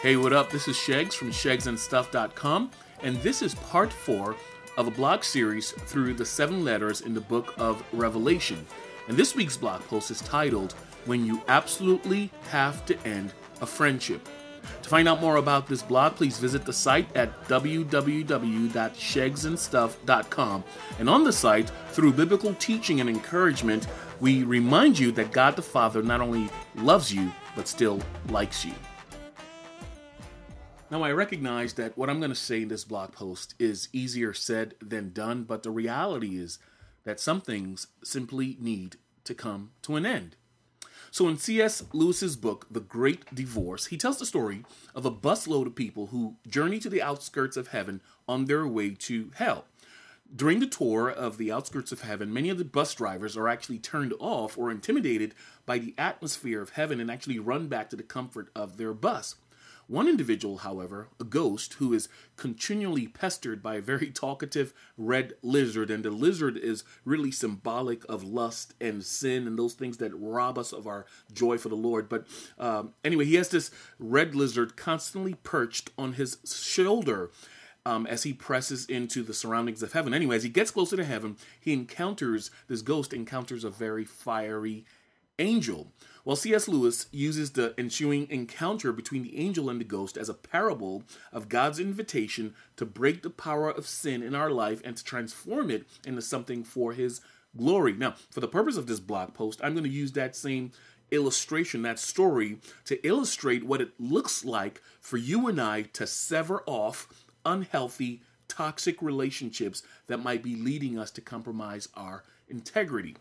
Hey, what up? This is Shegs from shegsandstuff.com, and this is part four of a blog series through the seven letters in the book of Revelation. And this week's blog post is titled, When You Absolutely Have to End a Friendship. To find out more about this blog, please visit the site at www.shegsandstuff.com. And on the site, through biblical teaching and encouragement, we remind you that God the Father not only loves you, but still likes you. Now, I recognize that what I'm going to say in this blog post is easier said than done, but the reality is that some things simply need to come to an end. So, in C.S. Lewis's book, The Great Divorce, he tells the story of a busload of people who journey to the outskirts of heaven on their way to hell. During the tour of the outskirts of heaven, many of the bus drivers are actually turned off or intimidated by the atmosphere of heaven and actually run back to the comfort of their bus. One individual, however, a ghost, who is continually pestered by a very talkative red lizard, and the lizard is really symbolic of lust and sin and those things that rob us of our joy for the Lord. But um, anyway, he has this red lizard constantly perched on his shoulder. Um, as he presses into the surroundings of heaven. Anyway, as he gets closer to heaven, he encounters this ghost encounters a very fiery angel. While C.S. Lewis uses the ensuing encounter between the angel and the ghost as a parable of God's invitation to break the power of sin in our life and to transform it into something for his glory. Now, for the purpose of this blog post, I'm going to use that same illustration, that story, to illustrate what it looks like for you and I to sever off unhealthy, toxic relationships that might be leading us to compromise our integrity.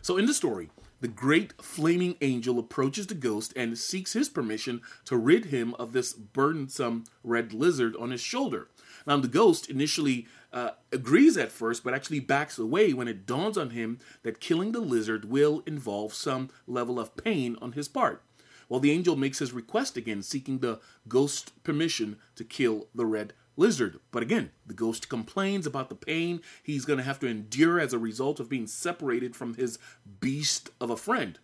So, in the story, the great flaming angel approaches the ghost and seeks his permission to rid him of this burdensome red lizard on his shoulder. Now, the ghost initially uh, agrees at first, but actually backs away when it dawns on him that killing the lizard will involve some level of pain on his part. While the angel makes his request again, seeking the ghost's permission to kill the red lizard. But again, the ghost complains about the pain he's going to have to endure as a result of being separated from his beast of a friend.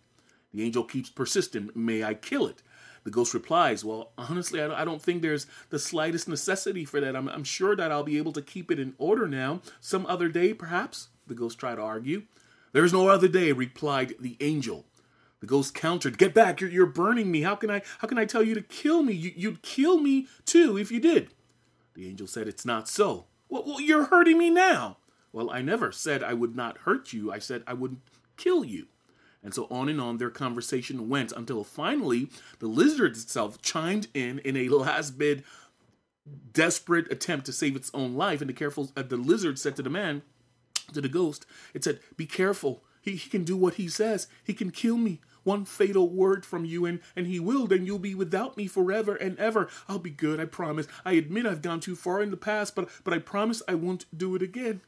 The angel keeps persisting, May I kill it? The ghost replies, Well, honestly, I don't think there's the slightest necessity for that. I'm, I'm sure that I'll be able to keep it in order now. Some other day, perhaps? The ghost tried to argue. There's no other day, replied the angel. The ghost countered, "Get back! You're, you're burning me. How can I? How can I tell you to kill me? You, you'd kill me too if you did." The angel said, It's not so. Well, well, you're hurting me now. Well, I never said I would not hurt you. I said I wouldn't kill you. And so on and on their conversation went until finally the lizard itself chimed in in a last bid desperate attempt to save its own life. And the careful uh, the lizard said to the man, to the ghost, it said, Be careful. He, he can do what he says. He can kill me one fatal word from you, and, and he will, then you'll be without me forever and ever. I'll be good, I promise. I admit I've gone too far in the past, but, but I promise I won't do it again.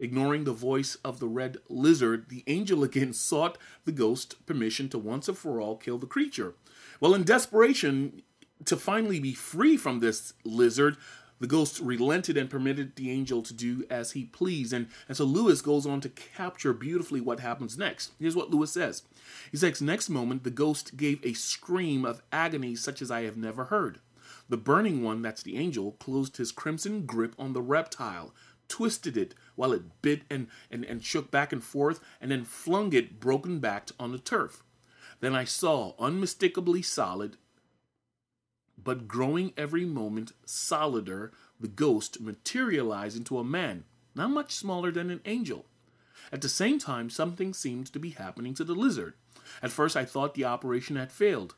Ignoring the voice of the red lizard, the angel again sought the ghost permission to once and for all kill the creature. Well, in desperation to finally be free from this lizard, the ghost relented and permitted the angel to do as he pleased. And, and so Lewis goes on to capture beautifully what happens next. Here's what Lewis says He says, Next moment, the ghost gave a scream of agony such as I have never heard. The burning one, that's the angel, closed his crimson grip on the reptile, twisted it while it bit and, and, and shook back and forth, and then flung it broken backed on the turf. Then I saw, unmistakably solid, but growing every moment solider, the ghost materialized into a man, not much smaller than an angel. At the same time, something seemed to be happening to the lizard. At first, I thought the operation had failed.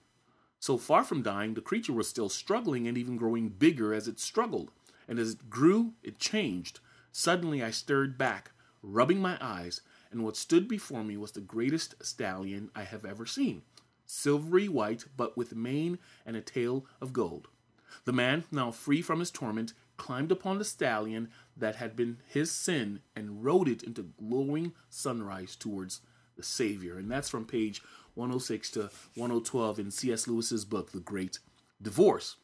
So far from dying, the creature was still struggling and even growing bigger as it struggled. And as it grew, it changed. Suddenly, I stirred back, rubbing my eyes, and what stood before me was the greatest stallion I have ever seen silvery white, but with mane and a tail of gold. The man, now free from his torment, climbed upon the stallion that had been his sin and rode it into glowing sunrise towards the Savior. And that's from page 106 to 1012 in C.S. Lewis's book, The Great Divorce.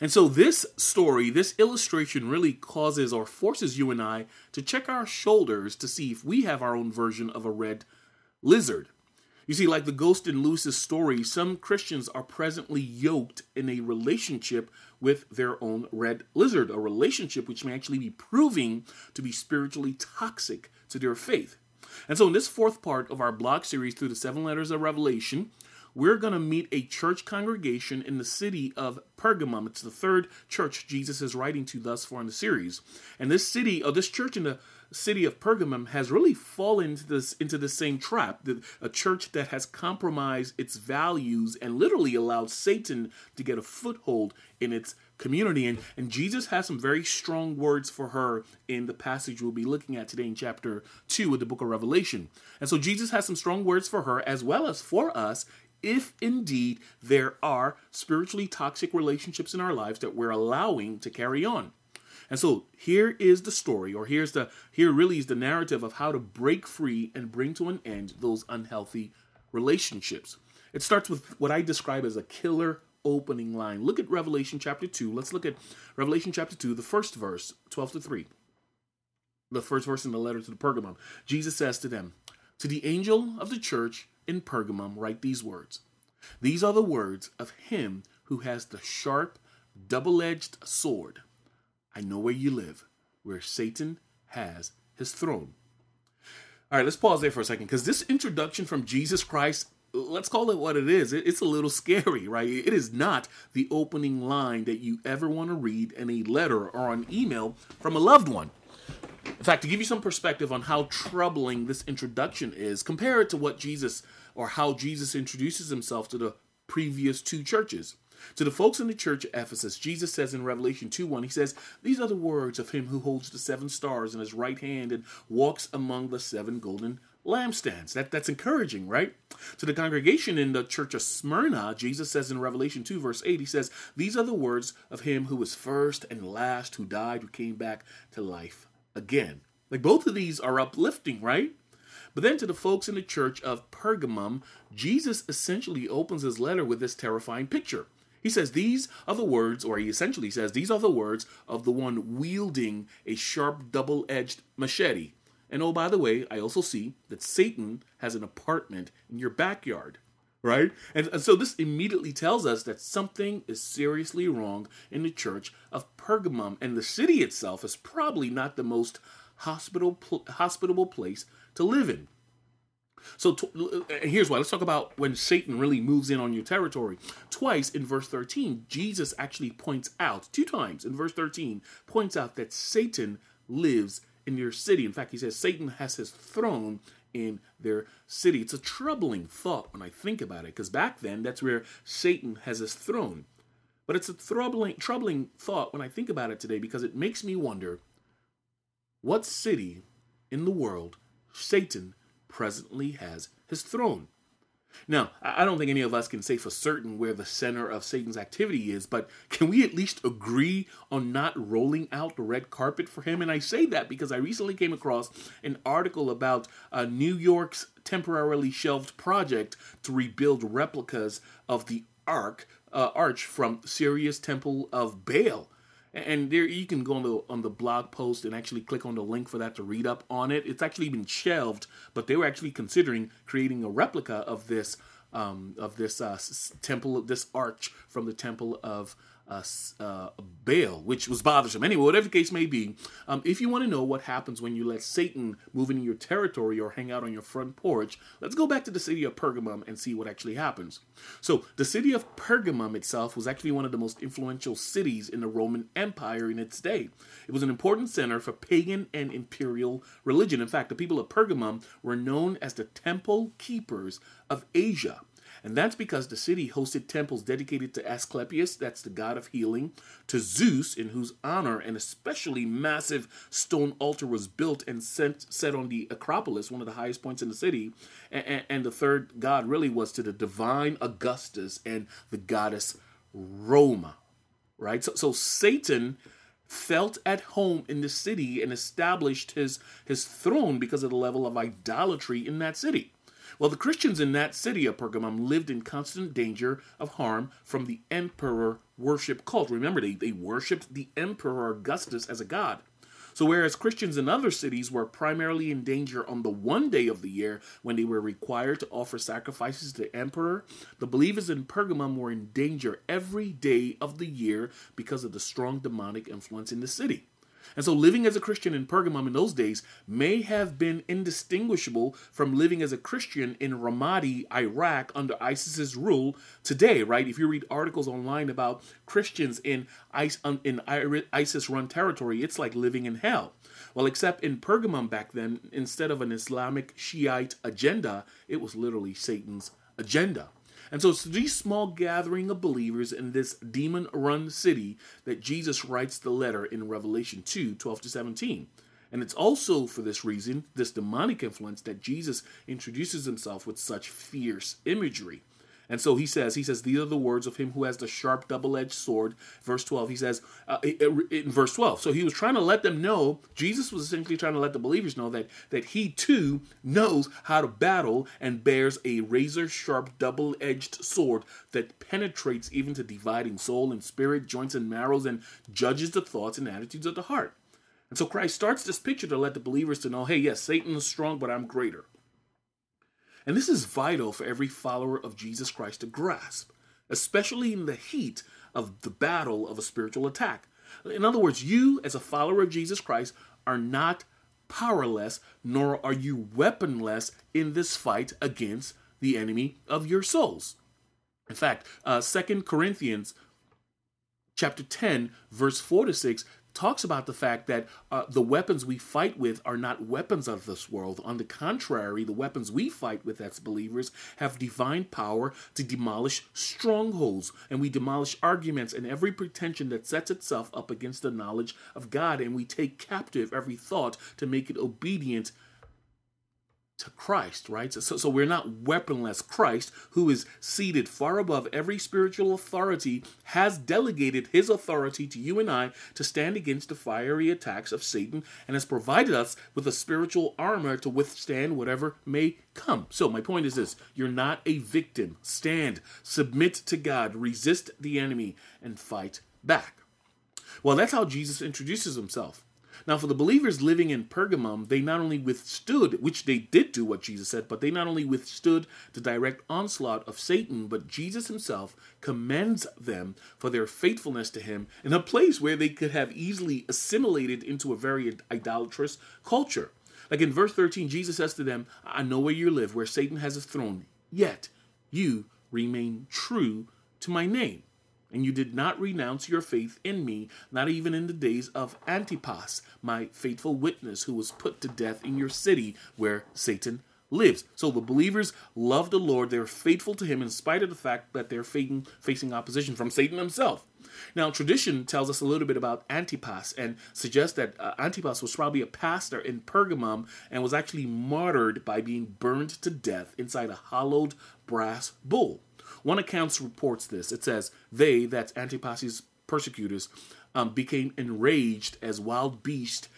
And so, this story, this illustration really causes or forces you and I to check our shoulders to see if we have our own version of a red lizard. You see, like the ghost in Lewis's story, some Christians are presently yoked in a relationship with their own red lizard, a relationship which may actually be proving to be spiritually toxic to their faith. And so, in this fourth part of our blog series through the seven letters of Revelation, we're going to meet a church congregation in the city of Pergamum. It's the third church Jesus is writing to thus far in the series. And this city, or this church in the city of Pergamum has really fallen into this into the same trap. a church that has compromised its values and literally allowed Satan to get a foothold in its community. And, and Jesus has some very strong words for her in the passage we'll be looking at today in chapter 2 of the book of Revelation. And so Jesus has some strong words for her as well as for us if indeed there are spiritually toxic relationships in our lives that we're allowing to carry on. And so here is the story, or here's the here really is the narrative of how to break free and bring to an end those unhealthy relationships. It starts with what I describe as a killer opening line. Look at Revelation chapter 2. Let's look at Revelation chapter 2, the first verse, 12 to 3. The first verse in the letter to the Pergamum. Jesus says to them, To the angel of the church in Pergamum, write these words. These are the words of him who has the sharp, double edged sword. I know where you live, where Satan has his throne. All right, let's pause there for a second because this introduction from Jesus Christ, let's call it what it is. It's a little scary, right? It is not the opening line that you ever want to read in a letter or an email from a loved one. In fact, to give you some perspective on how troubling this introduction is, compare it to what Jesus or how Jesus introduces himself to the previous two churches. To the folks in the church of Ephesus, Jesus says in Revelation 2 1, he says, These are the words of him who holds the seven stars in his right hand and walks among the seven golden lampstands. That, that's encouraging, right? To the congregation in the church of Smyrna, Jesus says in Revelation 2, verse 8, he says, These are the words of him who was first and last, who died, who came back to life again. Like both of these are uplifting, right? But then to the folks in the church of Pergamum, Jesus essentially opens his letter with this terrifying picture. He says these are the words, or he essentially says these are the words of the one wielding a sharp double edged machete. And oh, by the way, I also see that Satan has an apartment in your backyard, right? And, and so this immediately tells us that something is seriously wrong in the church of Pergamum. And the city itself is probably not the most hospitable, hospitable place to live in. So uh, here's why. Let's talk about when Satan really moves in on your territory. Twice in verse 13, Jesus actually points out, two times in verse 13, points out that Satan lives in your city. In fact, he says Satan has his throne in their city. It's a troubling thought when I think about it, because back then that's where Satan has his throne. But it's a troubling, troubling thought when I think about it today because it makes me wonder what city in the world Satan presently has his throne. Now, I don't think any of us can say for certain where the center of Satan's activity is, but can we at least agree on not rolling out the red carpet for him? And I say that because I recently came across an article about uh, New York's temporarily shelved project to rebuild replicas of the Ark, uh, Arch from Syria's Temple of Baal and there you can go on the on the blog post and actually click on the link for that to read up on it. It's actually been shelved, but they were actually considering creating a replica of this um, of this uh, temple, this arch from the temple of uh, Baal, which was bothersome. Anyway, whatever the case may be, um, if you want to know what happens when you let Satan move into your territory or hang out on your front porch, let's go back to the city of Pergamum and see what actually happens. So, the city of Pergamum itself was actually one of the most influential cities in the Roman Empire in its day. It was an important center for pagan and imperial religion. In fact, the people of Pergamum were known as the temple keepers of Asia. And that's because the city hosted temples dedicated to Asclepius, that's the god of healing, to Zeus, in whose honor an especially massive stone altar was built and sent, set on the Acropolis, one of the highest points in the city. And, and the third god really was to the divine Augustus and the goddess Roma, right? So, so Satan felt at home in the city and established his, his throne because of the level of idolatry in that city. Well, the Christians in that city of Pergamum lived in constant danger of harm from the emperor worship cult. Remember, they, they worshipped the emperor Augustus as a god. So, whereas Christians in other cities were primarily in danger on the one day of the year when they were required to offer sacrifices to the emperor, the believers in Pergamum were in danger every day of the year because of the strong demonic influence in the city. And so living as a Christian in Pergamum in those days may have been indistinguishable from living as a Christian in Ramadi, Iraq under ISIS's rule today, right? If you read articles online about Christians in um, in ISIS run territory, it's like living in hell. Well, except in Pergamum back then, instead of an Islamic Shiite agenda, it was literally Satan's agenda. And so it's these small gathering of believers in this demon run city that Jesus writes the letter in Revelation 2 12 to 17. And it's also for this reason, this demonic influence, that Jesus introduces himself with such fierce imagery. And so he says, he says, these are the words of him who has the sharp double-edged sword. Verse 12, he says, uh, in verse 12. So he was trying to let them know, Jesus was essentially trying to let the believers know that, that he too knows how to battle and bears a razor-sharp double-edged sword that penetrates even to dividing soul and spirit, joints and marrows, and judges the thoughts and attitudes of the heart. And so Christ starts this picture to let the believers to know, hey, yes, Satan is strong, but I'm greater. And this is vital for every follower of Jesus Christ to grasp, especially in the heat of the battle of a spiritual attack. In other words, you, as a follower of Jesus Christ, are not powerless, nor are you weaponless in this fight against the enemy of your souls. In fact, uh, 2 Corinthians chapter 10, verse 4 to 6 talks about the fact that uh, the weapons we fight with are not weapons of this world. On the contrary, the weapons we fight with as believers have divine power to demolish strongholds, and we demolish arguments and every pretension that sets itself up against the knowledge of God, and we take captive every thought to make it obedient to Christ, right? So, so we're not weaponless. Christ, who is seated far above every spiritual authority, has delegated his authority to you and I to stand against the fiery attacks of Satan and has provided us with a spiritual armor to withstand whatever may come. So, my point is this you're not a victim. Stand, submit to God, resist the enemy, and fight back. Well, that's how Jesus introduces himself. Now, for the believers living in Pergamum, they not only withstood, which they did do what Jesus said, but they not only withstood the direct onslaught of Satan, but Jesus himself commends them for their faithfulness to him in a place where they could have easily assimilated into a very idolatrous culture. Like in verse 13, Jesus says to them, I know where you live, where Satan has his throne, yet you remain true to my name and you did not renounce your faith in me, not even in the days of Antipas, my faithful witness, who was put to death in your city where Satan lives. So the believers love the Lord. They're faithful to him in spite of the fact that they're facing, opposition from Satan himself. Now, tradition tells us a little bit about Antipas and suggests that uh, Antipas was probably a pastor in Pergamum and was actually martyred by being burned to death inside a hollowed brass bull. One account reports this. It says, They, that's Antipas's persecutors, um, became enraged as wild beasts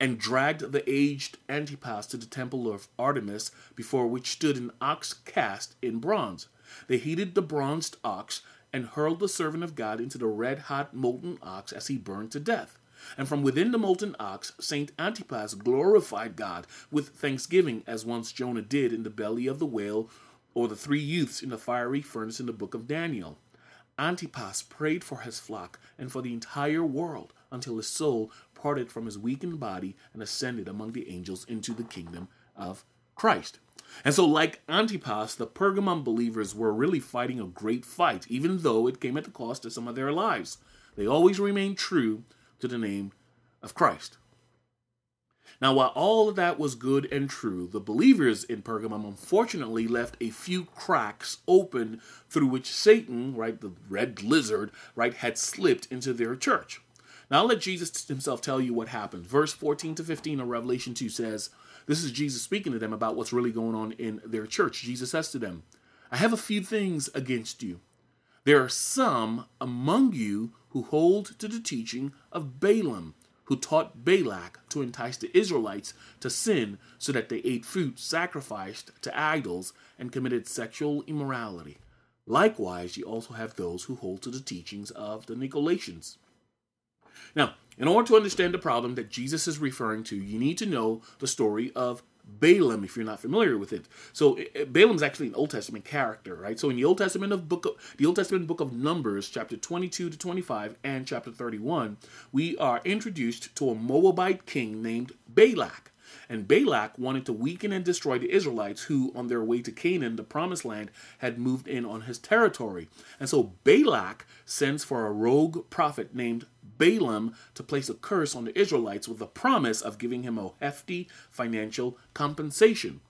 and dragged the aged Antipas to the temple of Artemis, before which stood an ox cast in bronze. They heated the bronzed ox and hurled the servant of God into the red hot molten ox as he burned to death. And from within the molten ox, Saint Antipas glorified God with thanksgiving, as once Jonah did in the belly of the whale or the three youths in the fiery furnace in the book of Daniel. Antipas prayed for his flock and for the entire world until his soul parted from his weakened body and ascended among the angels into the kingdom of Christ. And so, like Antipas, the Pergamum believers were really fighting a great fight, even though it came at the cost of some of their lives. They always remained true to the name of Christ. Now, while all of that was good and true, the believers in Pergamum unfortunately left a few cracks open through which Satan, right, the red lizard, right, had slipped into their church. Now, I'll let Jesus himself tell you what happened. Verse 14 to 15 of Revelation 2 says, This is Jesus speaking to them about what's really going on in their church. Jesus says to them, I have a few things against you. There are some among you who hold to the teaching of Balaam who taught Balak to entice the Israelites to sin so that they ate food sacrificed to idols and committed sexual immorality. Likewise, you also have those who hold to the teachings of the Nicolaitans. Now, in order to understand the problem that Jesus is referring to, you need to know the story of Balaam if you're not familiar with it. So Balaam is actually an Old Testament character, right? So in the Old Testament of book of, the Old Testament book of Numbers, chapter 22 to 25 and chapter 31, we are introduced to a Moabite king named Balak. And Balak wanted to weaken and destroy the Israelites who, on their way to Canaan, the promised land, had moved in on his territory. And so Balak sends for a rogue prophet named Balaam to place a curse on the Israelites with the promise of giving him a hefty financial compensation.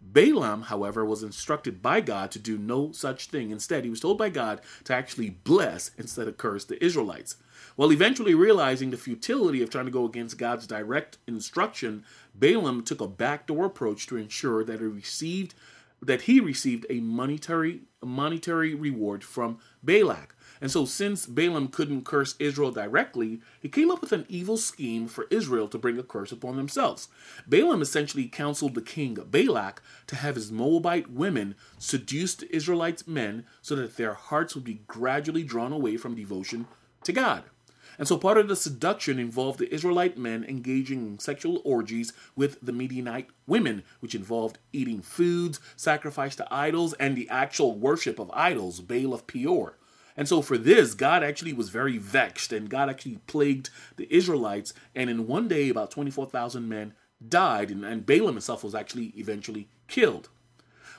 Balaam, however, was instructed by God to do no such thing. Instead, he was told by God to actually bless instead of curse the Israelites. While eventually realizing the futility of trying to go against God's direct instruction, Balaam took a backdoor approach to ensure that he received that he received a monetary monetary reward from Balak. And so, since Balaam couldn't curse Israel directly, he came up with an evil scheme for Israel to bring a curse upon themselves. Balaam essentially counseled the king Balak to have his Moabite women seduce the Israelites' men so that their hearts would be gradually drawn away from devotion to God. And so part of the seduction involved the Israelite men engaging in sexual orgies with the Midianite women, which involved eating foods sacrificed to idols and the actual worship of idols, Baal of Peor. And so for this, God actually was very vexed, and God actually plagued the Israelites. And in one day, about 24,000 men died, and, and Balaam himself was actually eventually killed.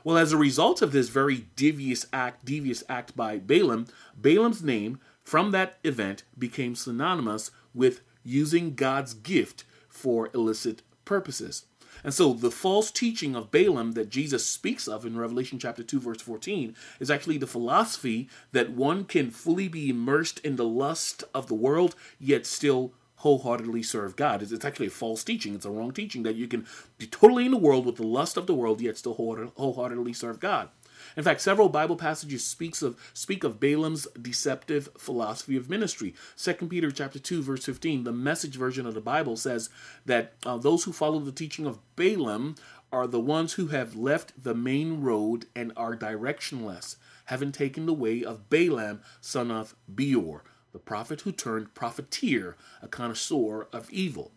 Well, as a result of this very devious act, devious act by Balaam, Balaam's name from that event became synonymous with using God's gift for illicit purposes. And so the false teaching of Balaam that Jesus speaks of in Revelation chapter 2 verse 14 is actually the philosophy that one can fully be immersed in the lust of the world yet still wholeheartedly serve God. It's, actually a false teaching. It's a wrong teaching that you can be totally in the world with the lust of the world yet still wholeheartedly serve God. In fact, several Bible passages speaks of speak of Balaam's deceptive philosophy of ministry. 2 Peter chapter 2 verse 15, the message version of the Bible says that uh, those who follow the teaching of Balaam are the ones who have left the main road and are directionless, having taken the way of Balaam, son of Beor, the prophet who turned profiteer, a connoisseur of evil.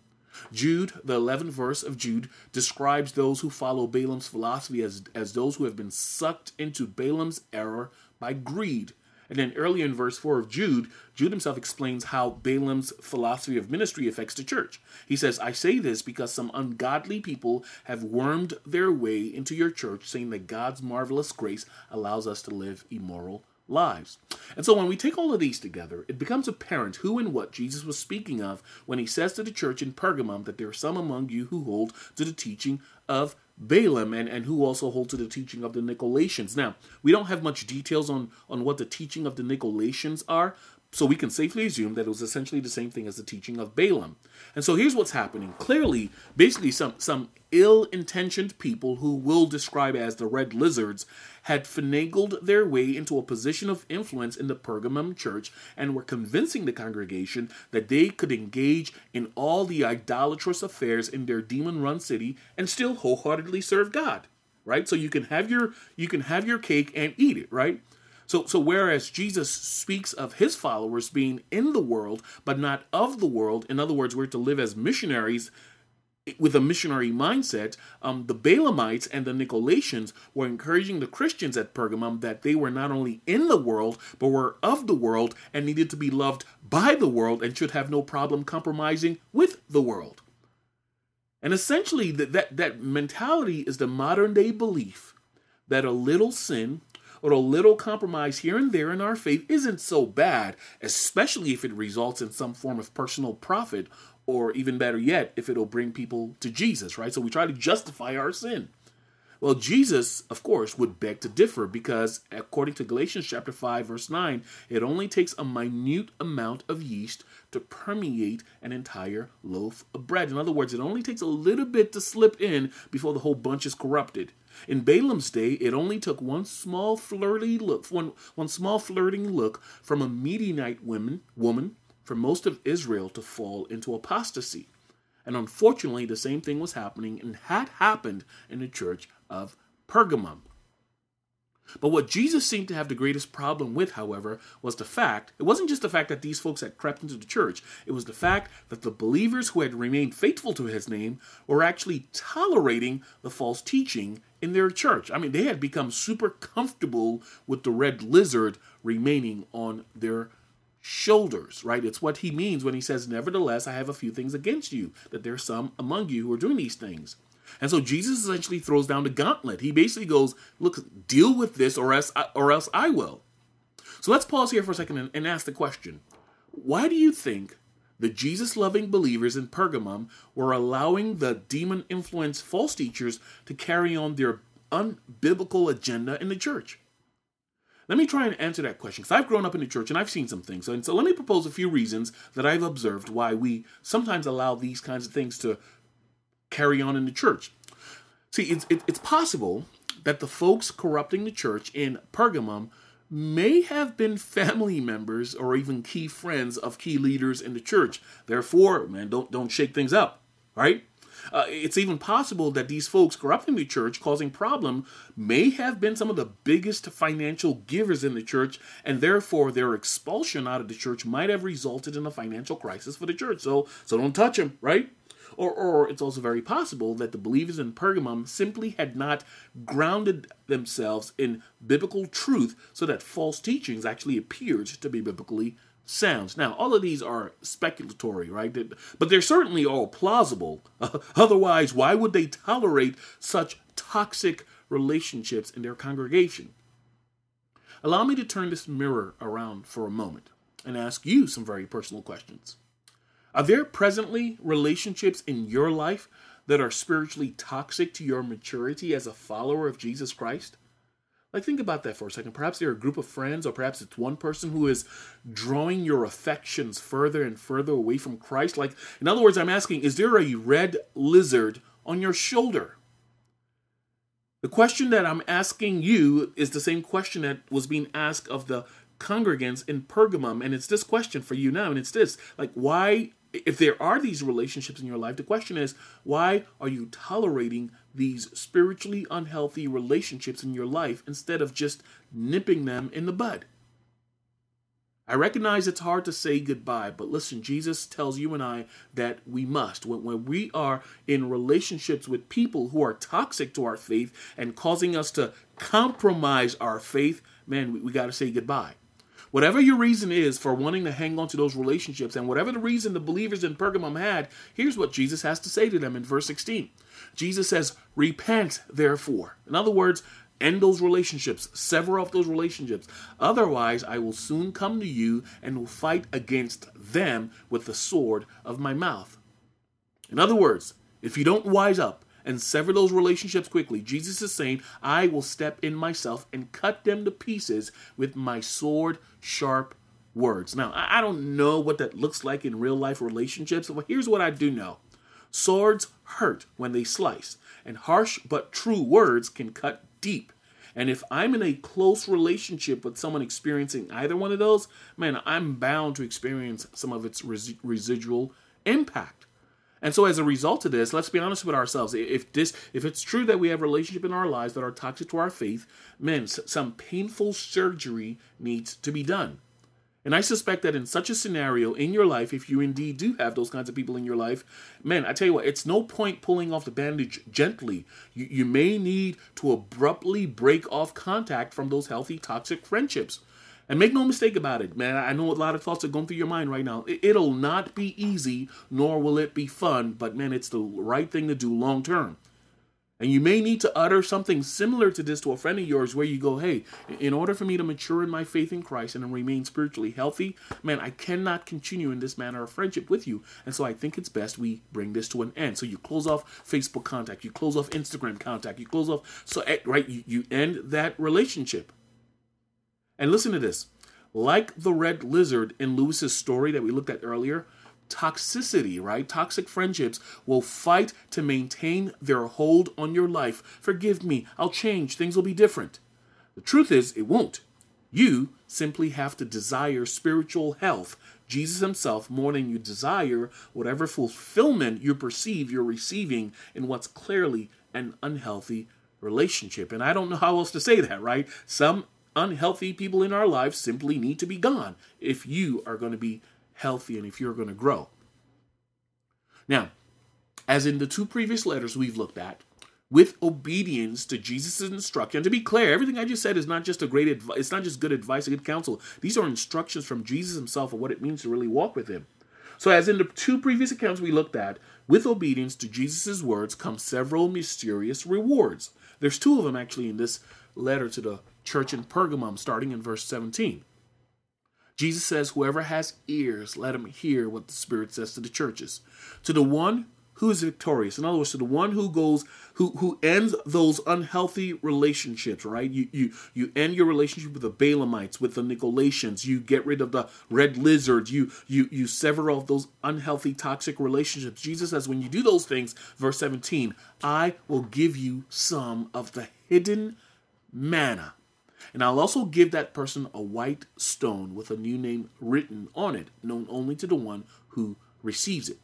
Jude, the 11th verse of Jude, describes those who follow Balaam's philosophy as, as those who have been sucked into Balaam's error by greed. And then earlier in verse 4 of Jude, Jude himself explains how Balaam's philosophy of ministry affects the church. He says, I say this because some ungodly people have wormed their way into your church, saying that God's marvelous grace allows us to live immoral lives. And so when we take all of these together, it becomes apparent who and what Jesus was speaking of when he says to the church in Pergamum that there are some among you who hold to the teaching of Balaam and, and who also hold to the teaching of the Nicolaitans. Now, we don't have much details on, on what the teaching of the Nicolaitans are, so we can safely assume that it was essentially the same thing as the teaching of Balaam. And so here's what's happening. Clearly, basically some some ill-intentioned people who we'll describe as the red lizards had finagled their way into a position of influence in the Pergamum church and were convincing the congregation that they could engage in all the idolatrous affairs in their demon-run city and still wholeheartedly serve God. Right? So you can have your you can have your cake and eat it, right? So, so whereas Jesus speaks of his followers being in the world, but not of the world, in other words, we're to live as missionaries with a missionary mindset, um, the Balaamites and the Nicolaitans were encouraging the Christians at Pergamum that they were not only in the world, but were of the world and needed to be loved by the world and should have no problem compromising with the world. And essentially, that, that, that mentality is the modern day belief that a little sin or a little compromise here and there in our faith isn't so bad, especially if it results in some form of personal profit, or even better yet, if it'll bring people to Jesus, right? So we try to justify our sin. Well, Jesus, of course, would beg to differ because, according to Galatians chapter 5, verse 9, it only takes a minute amount of yeast to permeate an entire loaf of bread. In other words, it only takes a little bit to slip in before the whole bunch is corrupted. In Balaam's day, it only took one small flirty look, one, one small flirting look from a Midianite woman, woman for most of Israel to fall into apostasy. And unfortunately, the same thing was happening and had happened in the church of Pergamum. But what Jesus seemed to have the greatest problem with, however, was the fact it wasn't just the fact that these folks had crept into the church, it was the fact that the believers who had remained faithful to his name were actually tolerating the false teaching in their church. I mean, they had become super comfortable with the red lizard remaining on their shoulders, right? It's what he means when he says, Nevertheless, I have a few things against you, that there's some among you who are doing these things. And so Jesus essentially throws down the gauntlet. He basically goes, "Look, deal with this, or else, I, or else I will." So let's pause here for a second and, and ask the question: Why do you think the Jesus-loving believers in Pergamum were allowing the demon-influenced false teachers to carry on their unbiblical agenda in the church? Let me try and answer that question because I've grown up in the church and I've seen some things. And so let me propose a few reasons that I've observed why we sometimes allow these kinds of things to carry on in the church. See, it's, it, it's possible that the folks corrupting the church in Pergamum may have been family members or even key friends of key leaders in the church. Therefore, man, don't don't shake things up, right? Uh, it's even possible that these folks corrupting the church, causing problem, may have been some of the biggest financial givers in the church, and therefore their expulsion out of the church might have resulted in a financial crisis for the church. So, so don't touch them, right? Or, or it's also very possible that the believers in Pergamum simply had not grounded themselves in biblical truth so that false teachings actually appeared to be biblically sound. Now, all of these are speculatory, right? But they're certainly all plausible. Otherwise, why would they tolerate such toxic relationships in their congregation? Allow me to turn this mirror around for a moment and ask you some very personal questions. Are there presently relationships in your life that are spiritually toxic to your maturity as a follower of Jesus Christ? Like, think about that for a second. Perhaps they're a group of friends, or perhaps it's one person who is drawing your affections further and further away from Christ. Like, in other words, I'm asking, is there a red lizard on your shoulder? The question that I'm asking you is the same question that was being asked of the congregants in Pergamum. And it's this question for you now, and it's this like, why if there are these relationships in your life, the question is why are you tolerating these spiritually unhealthy relationships in your life instead of just nipping them in the bud? I recognize it's hard to say goodbye, but listen, Jesus tells you and I that we must. When, when we are in relationships with people who are toxic to our faith and causing us to compromise our faith, man, we, we got to say goodbye. Whatever your reason is for wanting to hang on to those relationships, and whatever the reason the believers in Pergamum had, here's what Jesus has to say to them in verse 16. Jesus says, Repent, therefore. In other words, end those relationships, sever off those relationships. Otherwise, I will soon come to you and will fight against them with the sword of my mouth. In other words, if you don't wise up, and sever those relationships quickly. Jesus is saying, I will step in myself and cut them to pieces with my sword sharp words. Now, I don't know what that looks like in real life relationships, but here's what I do know swords hurt when they slice, and harsh but true words can cut deep. And if I'm in a close relationship with someone experiencing either one of those, man, I'm bound to experience some of its res- residual impact. And so as a result of this, let's be honest with ourselves. If this if it's true that we have relationship in our lives that are toxic to our faith, men, some painful surgery needs to be done. And I suspect that in such a scenario in your life, if you indeed do have those kinds of people in your life, man, I tell you what, it's no point pulling off the bandage gently. You, you may need to abruptly break off contact from those healthy, toxic friendships. And make no mistake about it, man. I know a lot of thoughts are going through your mind right now. It'll not be easy, nor will it be fun, but man, it's the right thing to do long term. And you may need to utter something similar to this to a friend of yours where you go, hey, in order for me to mature in my faith in Christ and remain spiritually healthy, man, I cannot continue in this manner of friendship with you. And so I think it's best we bring this to an end. So you close off Facebook contact, you close off Instagram contact, you close off, so, eh, right, you, you end that relationship. And listen to this. Like the red lizard in Lewis's story that we looked at earlier, toxicity, right? Toxic friendships will fight to maintain their hold on your life. Forgive me, I'll change, things will be different. The truth is, it won't. You simply have to desire spiritual health, Jesus Himself, more than you desire whatever fulfillment you perceive you're receiving in what's clearly an unhealthy relationship. And I don't know how else to say that, right? Some unhealthy people in our lives simply need to be gone if you are going to be healthy and if you're going to grow. Now, as in the two previous letters we've looked at, with obedience to Jesus' instruction. And to be clear, everything I just said is not just a great advice, it's not just good advice, good counsel. These are instructions from Jesus himself of what it means to really walk with him. So, as in the two previous accounts we looked at, with obedience to Jesus' words come several mysterious rewards. There's two of them actually in this letter to the church in Pergamum, starting in verse 17. Jesus says, Whoever has ears, let him hear what the Spirit says to the churches. To the one who is victorious. In other words, to the one who goes, who who ends those unhealthy relationships, right? You you you end your relationship with the Balaamites, with the Nicolaitans. You get rid of the red lizards. You you you sever off those unhealthy, toxic relationships. Jesus says, when you do those things, verse 17, I will give you some of the hidden manna. And I'll also give that person a white stone with a new name written on it, known only to the one who receives it.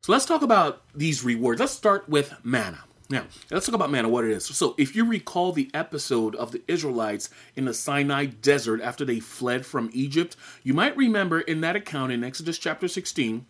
So let's talk about these rewards. Let's start with manna. Now, let's talk about manna, what it is. So, if you recall the episode of the Israelites in the Sinai desert after they fled from Egypt, you might remember in that account in Exodus chapter 16,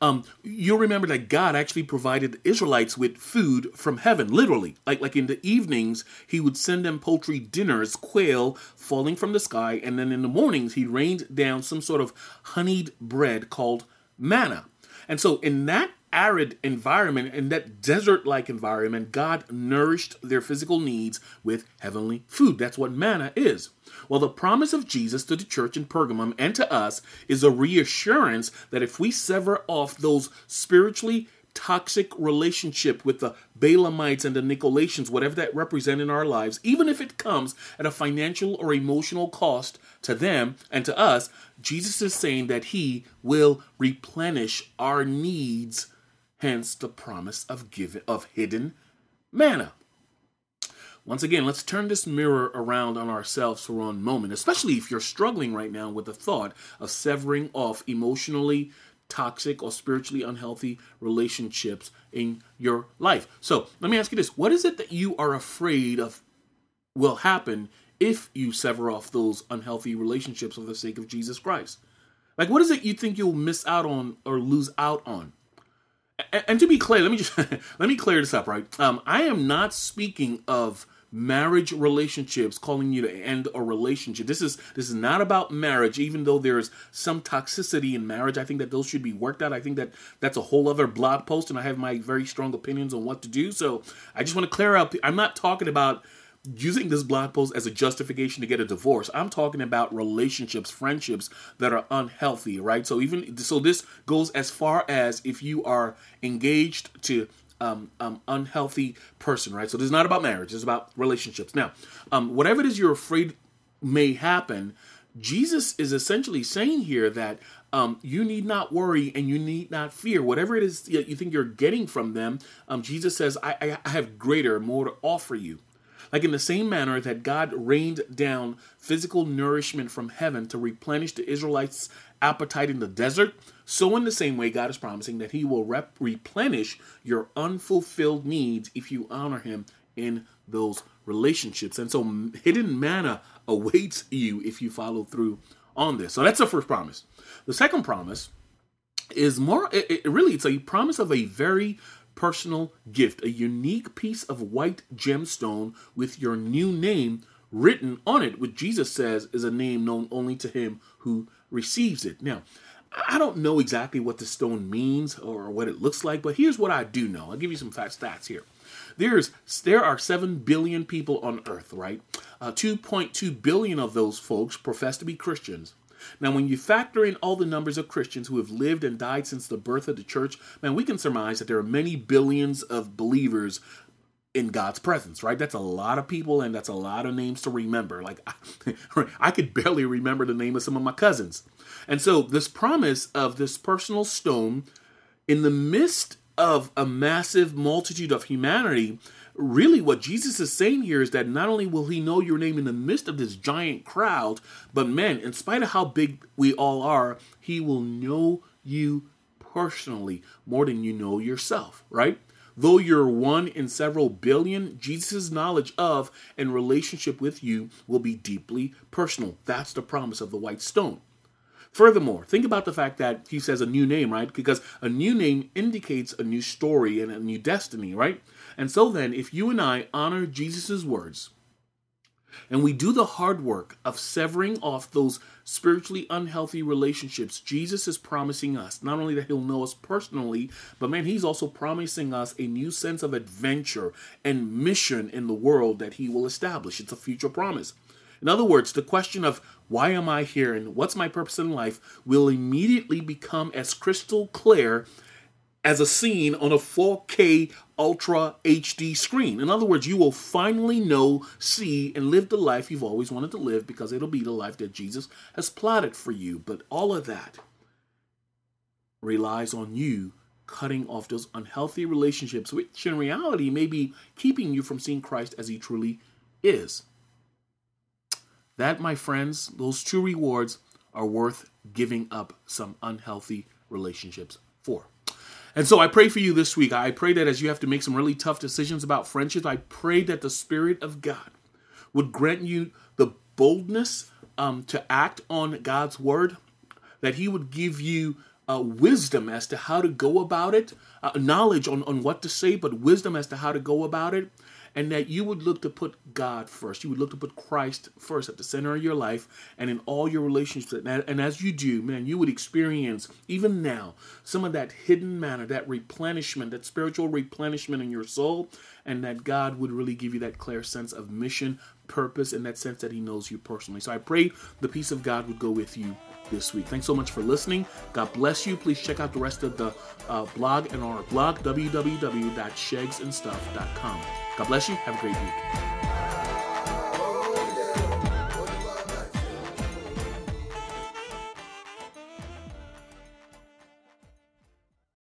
um, you'll remember that God actually provided the Israelites with food from heaven, literally. Like, like in the evenings, he would send them poultry dinners, quail falling from the sky, and then in the mornings, he rained down some sort of honeyed bread called manna. And so, in that arid environment, in that desert like environment, God nourished their physical needs with heavenly food. That's what manna is. Well, the promise of Jesus to the church in Pergamum and to us is a reassurance that if we sever off those spiritually toxic relationship with the Balaamites and the Nicolaitans, whatever that represent in our lives, even if it comes at a financial or emotional cost to them and to us, Jesus is saying that he will replenish our needs, hence the promise of giving of hidden manna. Once again, let's turn this mirror around on ourselves for one moment, especially if you're struggling right now with the thought of severing off emotionally toxic or spiritually unhealthy relationships in your life. So let me ask you this what is it that you are afraid of will happen if you sever off those unhealthy relationships for the sake of Jesus Christ? Like, what is it you think you'll miss out on or lose out on? And, and to be clear, let me just let me clear this up, right? Um, I am not speaking of marriage relationships calling you to end a relationship. This is this is not about marriage even though there's some toxicity in marriage. I think that those should be worked out. I think that that's a whole other blog post and i have my very strong opinions on what to do. So i just want to clear up. I'm not talking about using this blog post as a justification to get a divorce. I'm talking about relationships, friendships that are unhealthy, right? So even so this goes as far as if you are engaged to um, um, unhealthy person, right? So this is not about marriage; it's about relationships. Now, um, whatever it is you're afraid may happen, Jesus is essentially saying here that um, you need not worry and you need not fear. Whatever it is you think you're getting from them, um, Jesus says, I, I have greater, more to offer you. Like in the same manner that God rained down physical nourishment from heaven to replenish the Israelites' appetite in the desert, so in the same way, God is promising that He will rep- replenish your unfulfilled needs if you honor Him in those relationships. And so, hidden manna awaits you if you follow through on this. So that's the first promise. The second promise is more. It, it really, it's a promise of a very personal gift, a unique piece of white gemstone with your new name written on it, which Jesus says is a name known only to him who receives it. Now, I don't know exactly what the stone means or what it looks like, but here's what I do know. I'll give you some fact stats here. There's there are seven billion people on Earth, right? Uh, 2.2 billion of those folks profess to be Christians. Now, when you factor in all the numbers of Christians who have lived and died since the birth of the church, man, we can surmise that there are many billions of believers in God's presence, right? That's a lot of people and that's a lot of names to remember. Like, I, I could barely remember the name of some of my cousins. And so, this promise of this personal stone in the midst of a massive multitude of humanity really what Jesus is saying here is that not only will he know your name in the midst of this giant crowd, but man, in spite of how big we all are, he will know you personally more than you know yourself, right? Though you're one in several billion, Jesus' knowledge of and relationship with you will be deeply personal. That's the promise of the white stone. Furthermore, think about the fact that he says a new name, right? Because a new name indicates a new story and a new destiny, right? And so then, if you and I honor Jesus' words, and we do the hard work of severing off those spiritually unhealthy relationships, Jesus is promising us not only that He'll know us personally, but man, He's also promising us a new sense of adventure and mission in the world that He will establish. It's a future promise. In other words, the question of why am I here and what's my purpose in life will immediately become as crystal clear as a scene on a 4K Ultra HD screen. In other words, you will finally know, see, and live the life you've always wanted to live because it'll be the life that Jesus has plotted for you. But all of that relies on you cutting off those unhealthy relationships, which in reality may be keeping you from seeing Christ as he truly is. That, my friends, those two rewards are worth giving up some unhealthy relationships for. And so I pray for you this week. I pray that as you have to make some really tough decisions about friendships, I pray that the Spirit of God would grant you the boldness um, to act on God's word, that He would give you uh, wisdom as to how to go about it, uh, knowledge on, on what to say, but wisdom as to how to go about it, and that you would look to put God first. You would look to put Christ first at the center of your life and in all your relationships. And as you do, man, you would experience, even now, some of that hidden manna, that replenishment, that spiritual replenishment in your soul, and that God would really give you that clear sense of mission, purpose, and that sense that He knows you personally. So I pray the peace of God would go with you this week. Thanks so much for listening. God bless you. Please check out the rest of the uh, blog and our blog, www.shegsandstuff.com. God bless you. Have a great week.